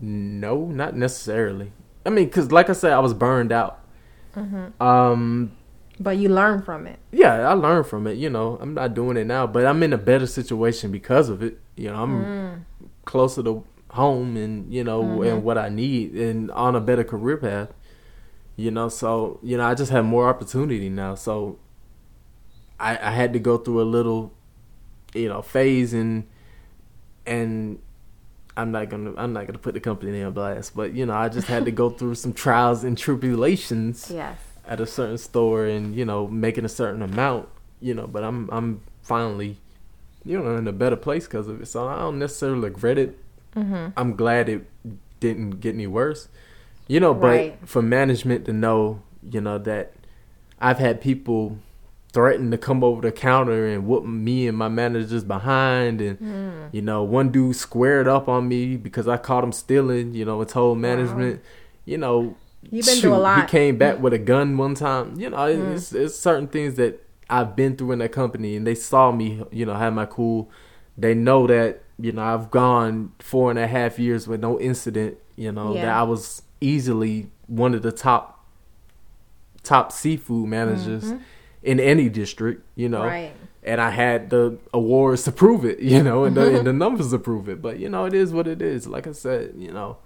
no, not necessarily. I mean, because like I said, I was burned out. Mm-hmm. Um, But you learn from it. yeah, I learned from it. You know, I'm not doing it now, but I'm in a better situation because of it. You know, I'm Mm. closer to home and you know Mm-hmm. and what I need and on a better career path. You know, so you know, I just have more opportunity now. So I, I had to go through a little, you know, phase and and I'm not gonna I'm not gonna put the company name on blast, but you know, I just had to go through some trials and tribulations Yes. At a certain store and you know making a certain amount you know but i'm i'm finally you know in a better place because of it so i don't necessarily regret it Mm-hmm. i'm glad it didn't get any worse you know but Right. for management to know you know that i've had people threaten to come over the counter and whoop me and my managers behind and Mm. you know one dude squared up on me because i caught him stealing you know and told management you know You've been through a lot. he came back with a gun one time. You know, mm. it's, it's certain things that I've been through in that company, and they saw me, you know, have my cool. They know that you know I've gone four and a half years with no incident. You know that I was easily one of the top top seafood managers mm-hmm. in any district. You know, Right. and I had the awards to prove it, you know, and the, and the numbers to prove it. But you know, it is what it is. Like I said, you know,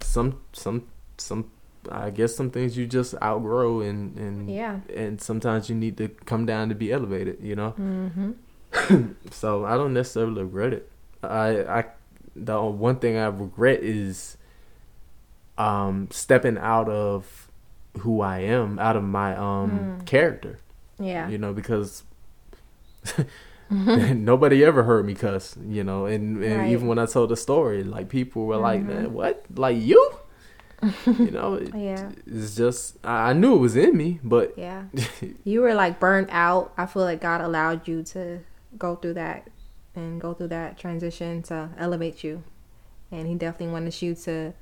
some some some I guess some things you just outgrow, and and Yeah. and sometimes you need to come down to be elevated, you know. Mm-hmm. So I don't necessarily regret it. I I the one thing I regret is um stepping out of who I am, out of my um character Yeah. you know, because nobody ever heard me cuss, you know, and, and Right. even when I told the story, like people were like, Mhm. "Man, what? Like you?" you know, it- Yeah. it's just I, knew it was in me, but Yeah. You were like burned out. I feel like God allowed you to go through that and go through that transition to elevate you. And He definitely wanted you to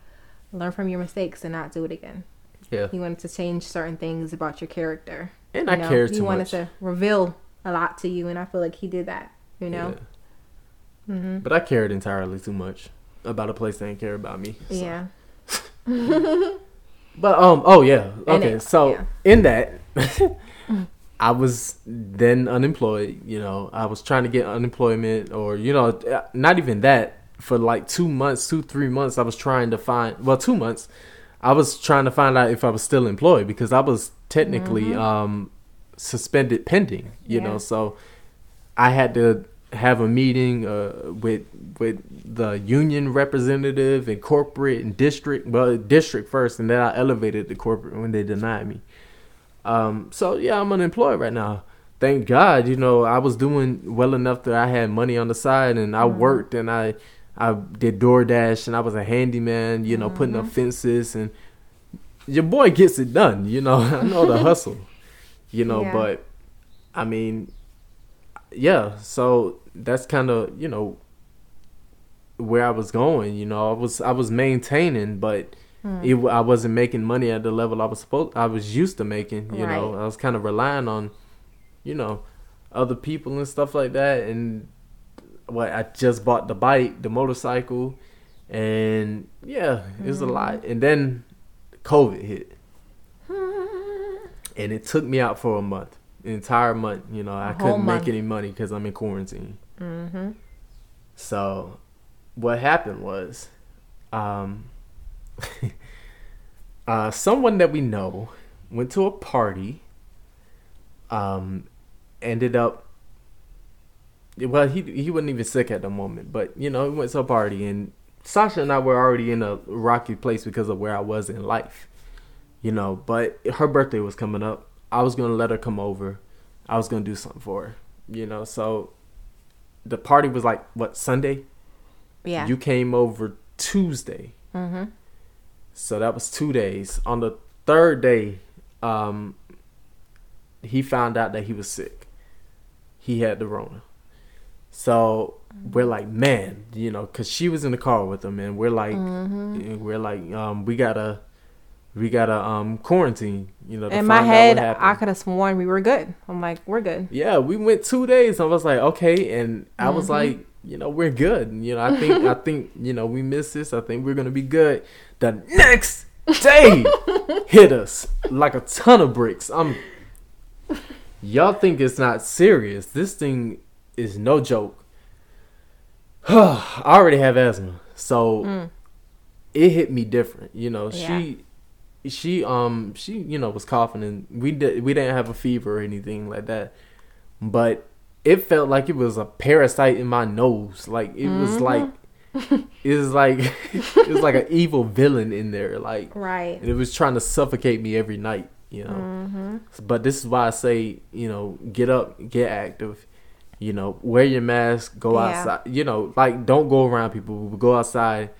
learn from your mistakes and not do it again. yeah, He wanted to change certain things about your character. and you I know? cared He wanted much. to reveal a lot to you, and I feel like He did that. You know. Yeah. hmm But I cared entirely too much about a place that didn't care about me. so. Yeah. But um, oh yeah, okay. it- so yeah. in that, I was then unemployed. You know, I was trying to get unemployment, or you know, not even that. For like two months, two three months, I was trying to find. Well, two months, I was trying to find out if I was still employed because I was technically um suspended pending. You Yeah. know, so I had to have a meeting uh, with with the union representative and corporate and district. Well, district first, and then I elevated to corporate when they denied me. Um, so yeah, I'm unemployed right now. Thank God, you know, I was doing well enough that I had money on the side, and I worked and I I did DoorDash, and I was a handyman. You know, putting up fences, and your boy gets it done. You know, I know the hustle. You know, Yeah. but I mean, yeah. So that's kind of you know where I was going. You know, I was I was maintaining, but hmm. it, I wasn't making money at the level I was supposed. I was used to making. You know, I was kind of relying on, you know, other people and stuff like that. And what I just bought the bike, the motorcycle, and yeah, it was a hmm. lot. And then COVID hit and it took me out for a month, entire month. You know, I couldn't month. make any money because I'm in quarantine. Mm-hmm. So, what happened was, um, uh, someone that we know went to a party. Um, ended up. Well, he he wasn't even sick at the moment, but you know, he went to a party, and Sasha and I were already in a rocky place because of where I was in life, you know. But her birthday was coming up. I was gonna let her come over, I was gonna do something for her. You know, so the party was like what Sunday. Yeah. You came over Tuesday. mm-hmm. So that was two days. On the third day, um, he found out that he was sick. He had the Rona. So we're like, man, you know, because she was in the car with him, and we're like, Mm-hmm. we're like, um, we gotta, we gotta um quarantine. You know, In my head. I could have sworn we were good. I'm like, we're good. Yeah, we went two days. I was like, okay, and I Mm-hmm. was like, you know, we're good. You know, I think, I think, you know, we missed this. I think we're gonna be good. The next day hit us like a ton of bricks. I'm. Y'all think it's not serious? This thing is no joke. I already have asthma, so Mm. it hit me different. You know, Yeah. she she um she you know was coughing and we did we didn't have a fever or anything like that, but it felt like it was a parasite in my nose. Like it was Mm-hmm. like it was like it was like an evil villain in there. Like Right. and it was trying to suffocate me every night. You know. Mm-hmm. But this is why I say, you know, get up, get active. You know, wear your mask, go Yeah. outside. You know, like don't go around people. Go outside,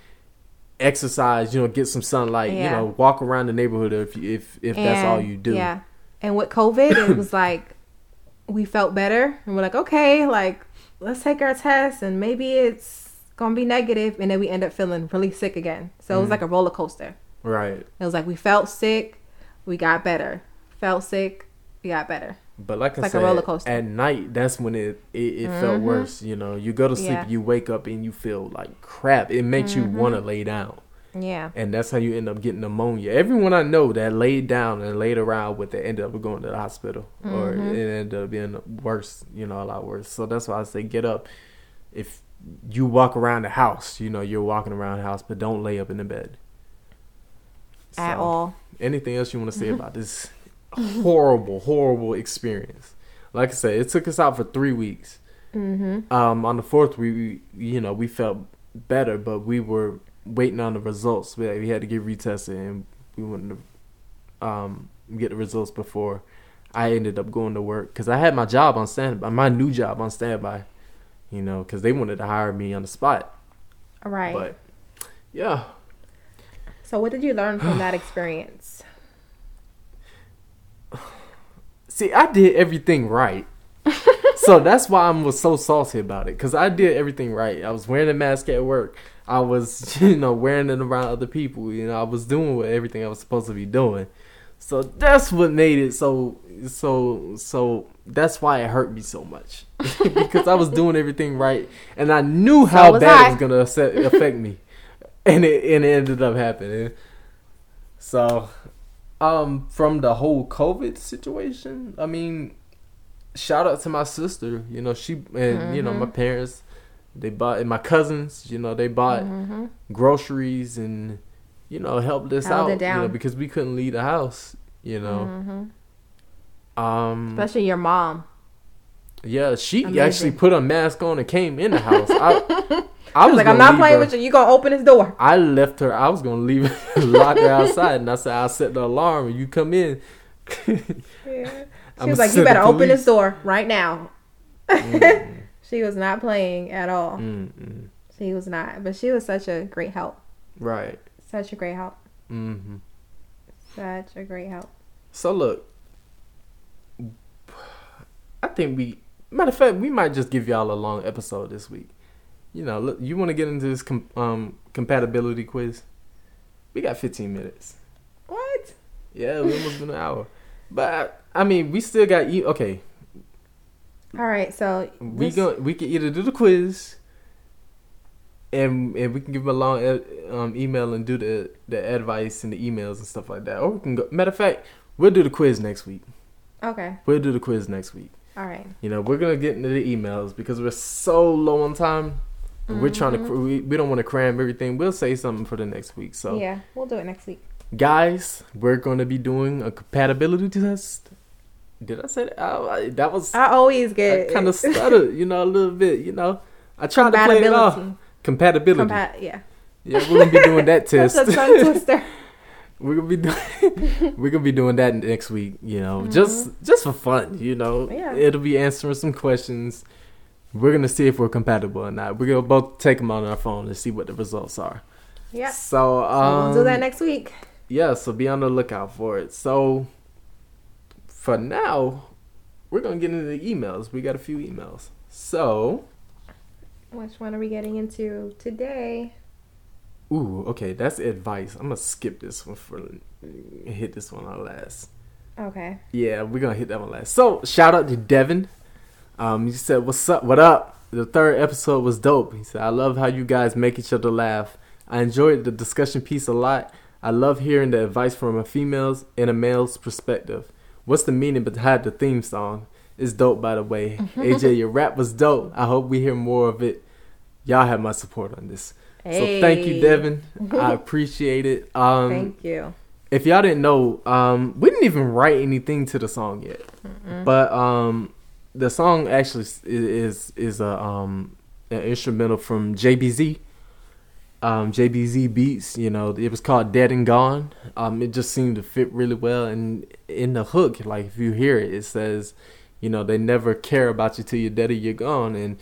exercise. You know, get some sunlight. You know, walk around the neighborhood if if if that's all you do. Yeah. And with COVID, it was like we felt better, and we're like, okay, like let's take our test, and maybe it's gonna be negative, and then we end up feeling really sick again. So it Mm. was like a roller coaster. Right. It was like we felt sick, we got better. Felt sick, we got better. But like I like a said, roller coaster. at night that's when it it, it felt Mhm. worse. You know, you go to sleep, Yeah. you wake up, and you feel like crap. It makes you want to lay down. Yeah. and that's how you end up getting pneumonia. Everyone I know that laid down and laid around with it ended up going to the hospital, or Mhm. it ended up being worse, you know, a lot worse. So that's why I say get up. If you walk around the house, you know, you're walking around the house, but don't lay up in the bed At all. Anything else you want to say about this horrible, horrible experience? Like I said, it took us out for three weeks. Mm-hmm. Um, on the fourth, we, we you know we felt better, but we were waiting on the results. We, we had to get retested, and we wouldn't um get the results before I ended up going to work because I had my job on standby, my new job on standby. You know, because they wanted to hire me on the spot. All right. But yeah, so what did you learn from that experience? See, I did everything right. so that's why I was so salty about it because I did everything right. I was wearing a mask at work. I was, you know, wearing it around other people. You know, I was doing what everything I was supposed to be doing. So that's what made it so so so. That's why it hurt me so much because I was doing everything right and I knew how was bad I. it was gonna affect me, and it and it ended up happening. So, um, from the whole COVID situation, I mean, shout out to my sister. You know, she and you know my parents. They bought and my cousins. You know, they bought Mm-hmm. groceries and you know helped us Held out. You know, because we couldn't leave the house. You know, Mm-hmm. um, Especially your mom. Yeah, she Amazing. actually put a mask on and came in the house. I, I was like, I'm not playing her- with you. You gonna open this door? I left her. I was gonna leave lock her outside, and I said, "I'll set the alarm and you come in." Yeah. She was like, you better open this door right now. Mm, She was not playing at all. mm, mm. She was not. But she was such a great help. Right. Such a great help. hmm Such a great help. So look, I think we. Matter of fact, we might just give y'all a long episode this week. You know, look, you want to get into this com- um, compatibility quiz? We got 15 minutes. What? Yeah, we almost been an hour. But I mean, we still got e- okay. All right. So We this- go. We can either do the quiz, and and we can give them a long um, email and do the the advice and the emails and stuff like that. Or we can go. Matter of fact, we'll do the quiz next week. Okay. We'll do the quiz next week. All right. You know, we're gonna get into the emails because we're so low on time. and We're trying to. Mm-hmm. cr- We, we don't want to cram everything. We'll say something for the next week. So, Yeah, we'll do it next week. guys, we're gonna be doing a compatibility test. Did I say that? I- that was I always get kind of stuttered, you know, a little bit. You know, I tried to play it off. compatibility. Compa- yeah. yeah, we're gonna be doing that test. That's a tongue twister. We're gonna be doing we're gonna be doing that next week. You know, just just for fun. You know, Mm-hmm. Yeah. it'll be answering some questions. We're gonna see if we're compatible or not. We're gonna both take them on our phone and see what the results are. Yeah. So, So um, we'll do that next week. yeah, so be on the lookout for it. So for now, we're gonna get into the emails. We got a few emails. So, Which one are we getting into today? Ooh, okay, that's advice. I'm gonna skip this one for hit this one on last. Okay. Yeah, we're gonna hit that one last. So shout out to Devin. Um, he said, "What's up? What up?" The third episode was dope. He said, "I love how you guys make each other laugh. I enjoyed the discussion piece a lot. I love hearing the advice from a female's and a male's perspective. What's the meaning behind the theme song? It's dope, by the way. AJ, your rap was dope. I hope we hear more of it. Y'all have my support on this. So thank you, Devin. I appreciate it. Um, Thank you. if y'all didn't know, um, we didn't even write anything to the song yet. But um, the song actually is is, is a um an instrumental from JBZ. Um, JBZ Beats, you know, it was called Dead and Gone. Um, it just seemed to fit really well, and in the hook, like if you hear it, it says, you know, they never care about you till you're dead or you're gone. And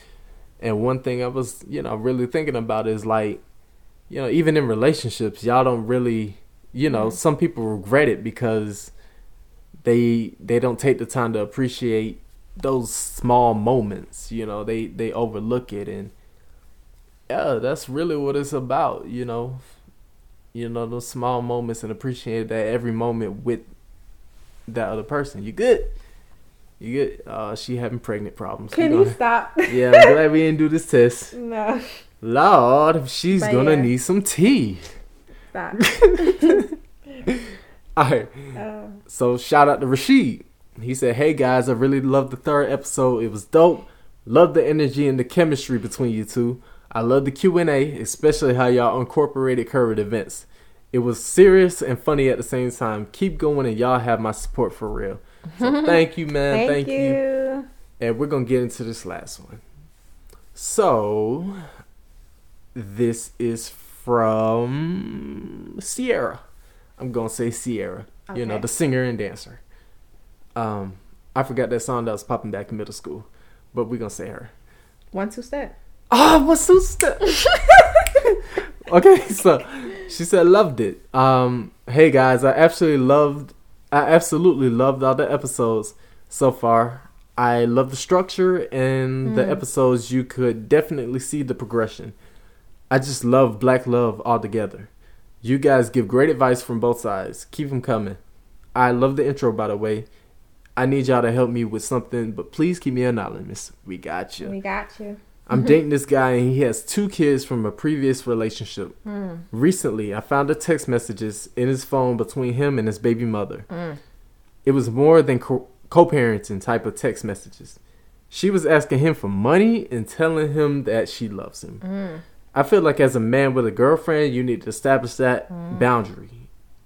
and one thing I was, you know, really thinking about is like, you know, even in relationships, y'all don't really, you know, Mhm. some people regret it because they they don't take the time to appreciate those small moments. You know, they they overlook it, and yeah, that's really what it's about. You know, you know those small moments and appreciate that every moment with that other person. You good? You get Uh, she having pregnant problems. Can you stop? yeah, I'm glad we didn't do this test. no. Lord, she's But gonna yeah. need some tea. Stop. All right. Oh. So shout out to Rashid. He said, "Hey guys, I really loved the third episode. It was dope. Love the energy and the chemistry between you two. I love the Q and A, especially how y'all incorporated current events. It was serious and funny at the same time. Keep going, and y'all have my support for real. So thank you, man. Thank, Thank, you. you. And we're gonna get into this last one. So this is from Ciara. I'm gonna say Ciara. You know, the singer and dancer. Um, I forgot that song that was popping back in middle school, but we're gonna say her. One two step. Ah, what's so st- Okay, so she said loved it. Um, hey guys, I absolutely loved I absolutely loved all the episodes so far. I love the structure and the Mm. episodes you could definitely see the progression. I just love black love altogether. You guys give great advice from both sides. Keep them coming. I love the intro by the way. I need y'all to help me with something, but please keep me anonymous. We got you. We got you. I'm dating this guy and he has two kids from a previous relationship. Mm. Recently, I found the text messages in his phone between him and his baby mother. Mm. It was more than co parenting type of text messages. She was asking him for money and telling him that she loves him. Mm. I feel like as a man with a girlfriend, you need to establish that Mm. boundary.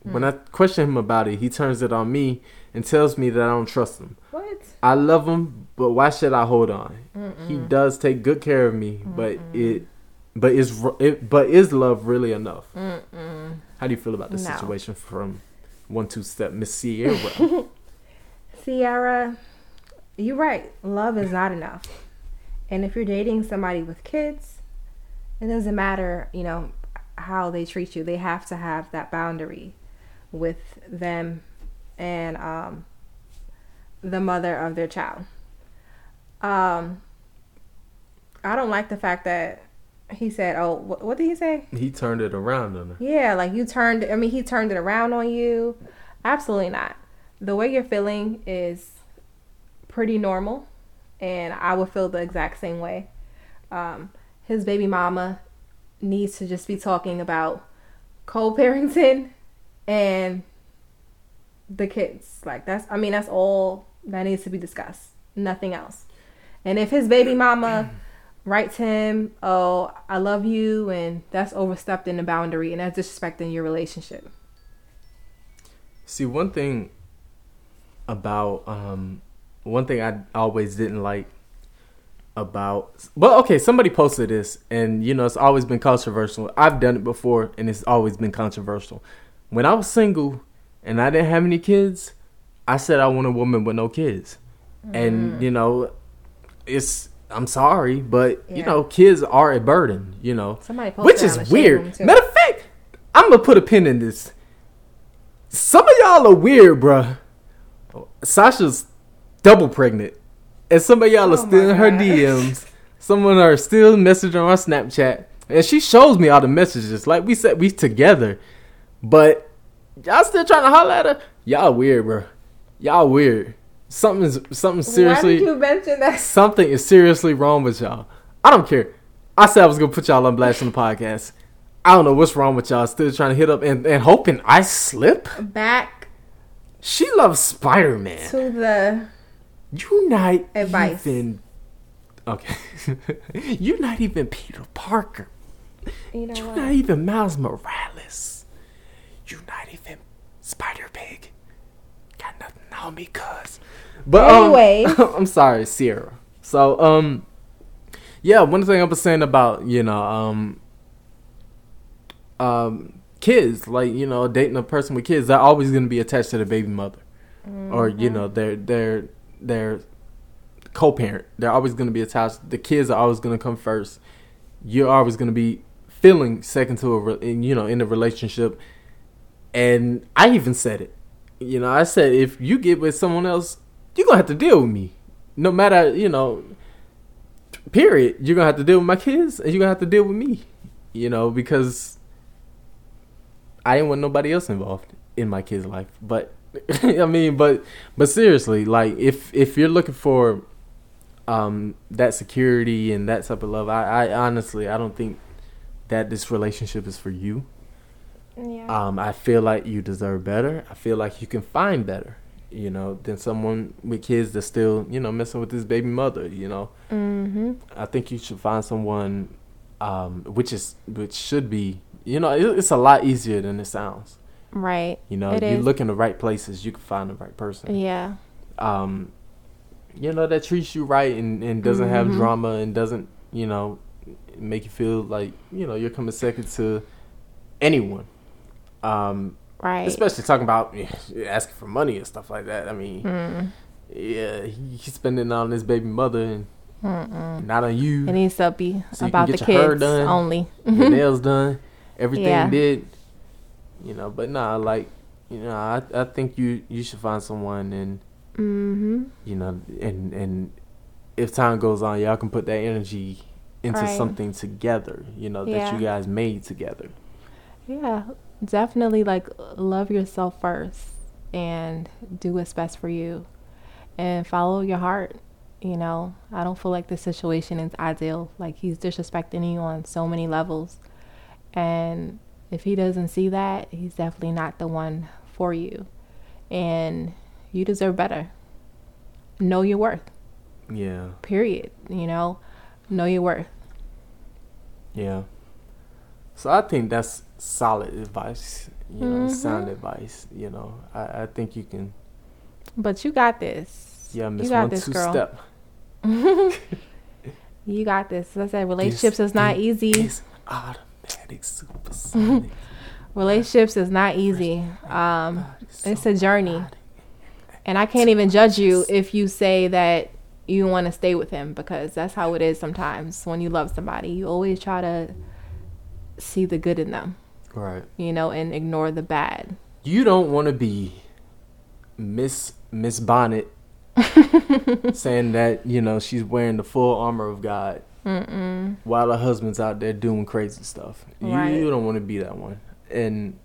When I question him about it, he turns it on me and tells me that I don't trust him. What? I love him, but why should I hold on? Mm-mm. He does take good care of me, but it, but is it, but is love really enough? Mm-mm. How do you feel about the No. situation from one two step Miss Ciara? Ciara, you're right. Love is not enough. And if you're dating somebody with kids, it doesn't matter, you know, how they treat you. They have to have that boundary with them and um, the mother of their child. Um, I don't like the fact that he said, "Oh, what, what did he say?" he turned it around on her. Yeah, like you turned, I mean, he turned it around on you. Absolutely not. The way you're feeling is pretty normal, and I would feel the exact same way. Um, his baby mama needs to just be talking about co parenting and the kids. Like, that's, I mean, that's all that needs to be discussed. Nothing else. And if his baby mama writes him, "Oh, I love you," and that's overstepped in the boundary, and that's disrespecting your relationship. See, one thing about um, one thing I always didn't like about well, okay, somebody posted this, and you know it's always been controversial. I've done it before, and it's always been controversial. when I was single and I didn't have any kids, I said I want a woman with no kids. Mm. And you know, it's I'm sorry, but you know, kids are a burden. You know, which is the shade room, weird. Matter of fact, I'm gonna put a pin in this. Some of y'all are weird, bruh. Sasha's double pregnant, and some of y'all are Oh still in her. DMs. Someone are still messaging on Snapchat, and she shows me all the messages. Like we said, we together, but y'all still trying to holler at her. Y'all weird, bruh. Y'all weird. Something's something seriously. Why did you mention that? Something is seriously wrong with y'all. I don't care. I said I was gonna put y'all on blast on the podcast. I don't know what's wrong with y'all. Still trying to hit up and, and hoping I slip. Back She loves Spider Man. to the You not Advice. even okay. You're not even Peter Parker. you know You're what? not even Miles Morales. You're not even Spider Pig. Got nothing on me, cuz. But um, I'm sorry, Ciara. So um, yeah, one thing I was saying about you know um, um, kids like you know dating a person with kids, they're always gonna be attached to the baby mother, or you know they're they're they're co-parent. They're always gonna be attached. The kids are always gonna come first. You're always gonna be feeling second to a re- in, you know in a relationship. And I even said it. You know, I said if you get with someone else, you're gonna have to deal with me. No matter, you know, period. You're gonna have to deal with my kids and you're gonna have to deal with me. You know, because I didn't want nobody else involved in my kid's life. But I mean, but but seriously, like if if you're looking for um that security and that type of love, I, I honestly I don't think that this relationship is for you. Yeah. Um, I feel like you deserve better. I feel like you can find better, you know, than someone with kids that's still, you know, messing with this baby mother. You know, mm-hmm. I think you should find someone, um, which is which should be, you know, it, it's a lot easier than it sounds. Right. You know, It you is. look in the right places, you can find the right person. Yeah. Um, you know, that treats you right and, and doesn't have Mhm. drama and doesn't, you know, make you feel like you know you're coming second to anyone. Um, Right. especially talking about asking for money and stuff like that. I mean, Mm. yeah, he- he's spending on his baby mother and Mm-mm. not on you. It needs to be So about the get your hair kids done. only. Your nails done, everything Yeah. did. You know, but nah, like you know, I I think you you should find someone and mm-hmm. you know and and if time goes on, y'all can put that energy into Right. something together. You know that you guys made together. Yeah, definitely like love yourself first and do what's best for you and follow your heart. You know, I don't feel like the situation is ideal. Like he's disrespecting you on so many levels. And if he doesn't see that, he's definitely not the one for you. And you deserve better. Know your worth. Yeah, Period. You know, know your worth. yeah. So I think that's solid advice. You know, Mhm. sound advice. You know, I, I think you can. But you got this. Yeah, miss one this, two girl. step. You got this. As I said, relationships is not easy. is automatic supersonic. Relationships is not easy. Um, it's a journey. and I can't even judge you if you say that you want to stay with him because that's how it is sometimes when you love somebody. You always try to see the good in them, right. you know, and ignore the bad. You don't want to be Miss Miss Bonnet saying that you know she's wearing the full armor of God Mm-mm. while her husband's out there doing crazy stuff. Right. You, you don't want to be that one. And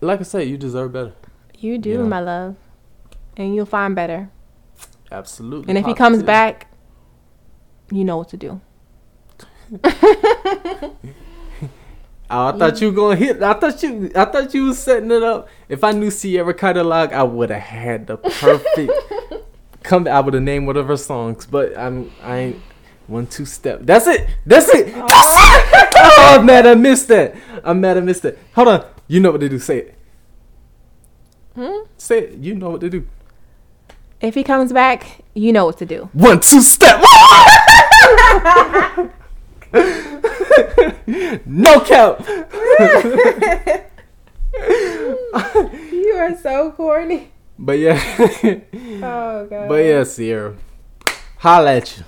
like I said, you deserve better. You do, You know. my love. And you'll find better. Absolutely. And if he comes back, you know what to do. Oh, I thought you were gonna hit. I thought you. I thought you was setting it up. If I knew Ciara catalog, I would have had the perfect come. I would have named one of her songs, but I'm. I ain't one two step. That's it. That's it. That's it. Oh, I'm mad. I missed that. I'm mad. I missed that. Hold on. You know what to do. Say it. Hmm? Say it. You know what to do. If he comes back, you know what to do. One two step. no count. you are so corny. But yeah. Oh god. but yeah, Ciara. Holla at you.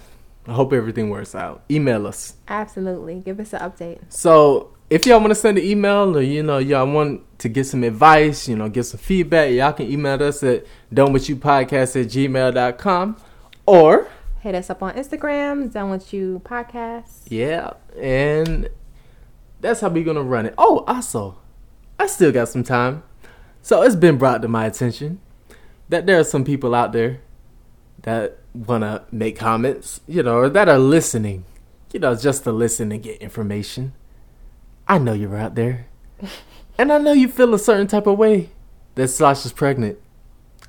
I hope everything works out. Email us. Absolutely. Give us an update. So if y'all want to send an email or you know y'all want to get some advice, you know, get some feedback, y'all can email us at done with you podcast at gmail.com or Hit us up on Instagram, Done With You Podcast. yeah, and that's how we're gonna run it. Oh, also, I still got some time. So it's been brought to my attention that there are some people out there that wanna make comments, you know, or that are listening, you know, just to listen and get information. I know you're out there. And I know you feel a certain type of way that Sasha's pregnant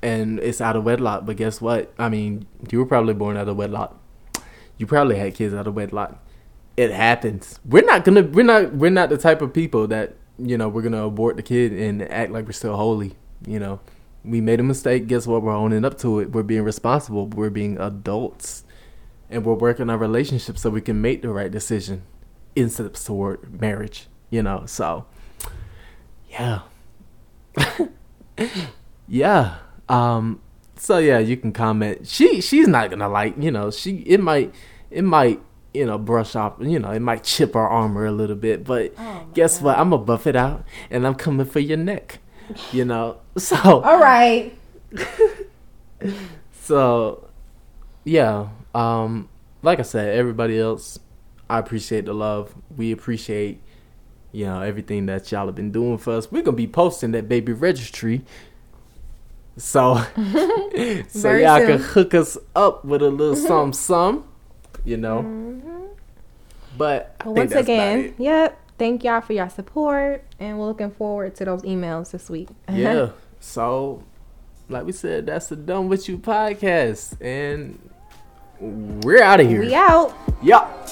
and it's out of wedlock. But guess what? I mean, you were probably born out of wedlock. You probably had kids out of wedlock. It happens. We're not gonna. We're not. We're not the type of people that you know. We're gonna abort the kid and act like we're still holy. You know, we made a mistake. Guess what? We're owning up to it. We're being responsible. We're being adults, and we're working our relationship so we can make the right decision in steps toward marriage. You know. So, yeah. yeah. Um so yeah, you can comment. She she's not gonna like, you know, she it might it might, you know, brush off you know, it might chip our armor a little bit, but guess what? I'm gonna buff it out and I'm coming for your neck. You know? So All right. so yeah. Um like I said, everybody else, I appreciate the love. We appreciate you know everything that y'all have been doing for us. We're gonna be posting that baby registry. So so y'all soon. can hook us up with a little mm-hmm. some some, you know. Mm-hmm. But I But once again, yep. Thank y'all for your support, and we're looking forward to those emails this week. yeah. So, like we said, that's the Done With You podcast, and we're out of here. we out. Yup.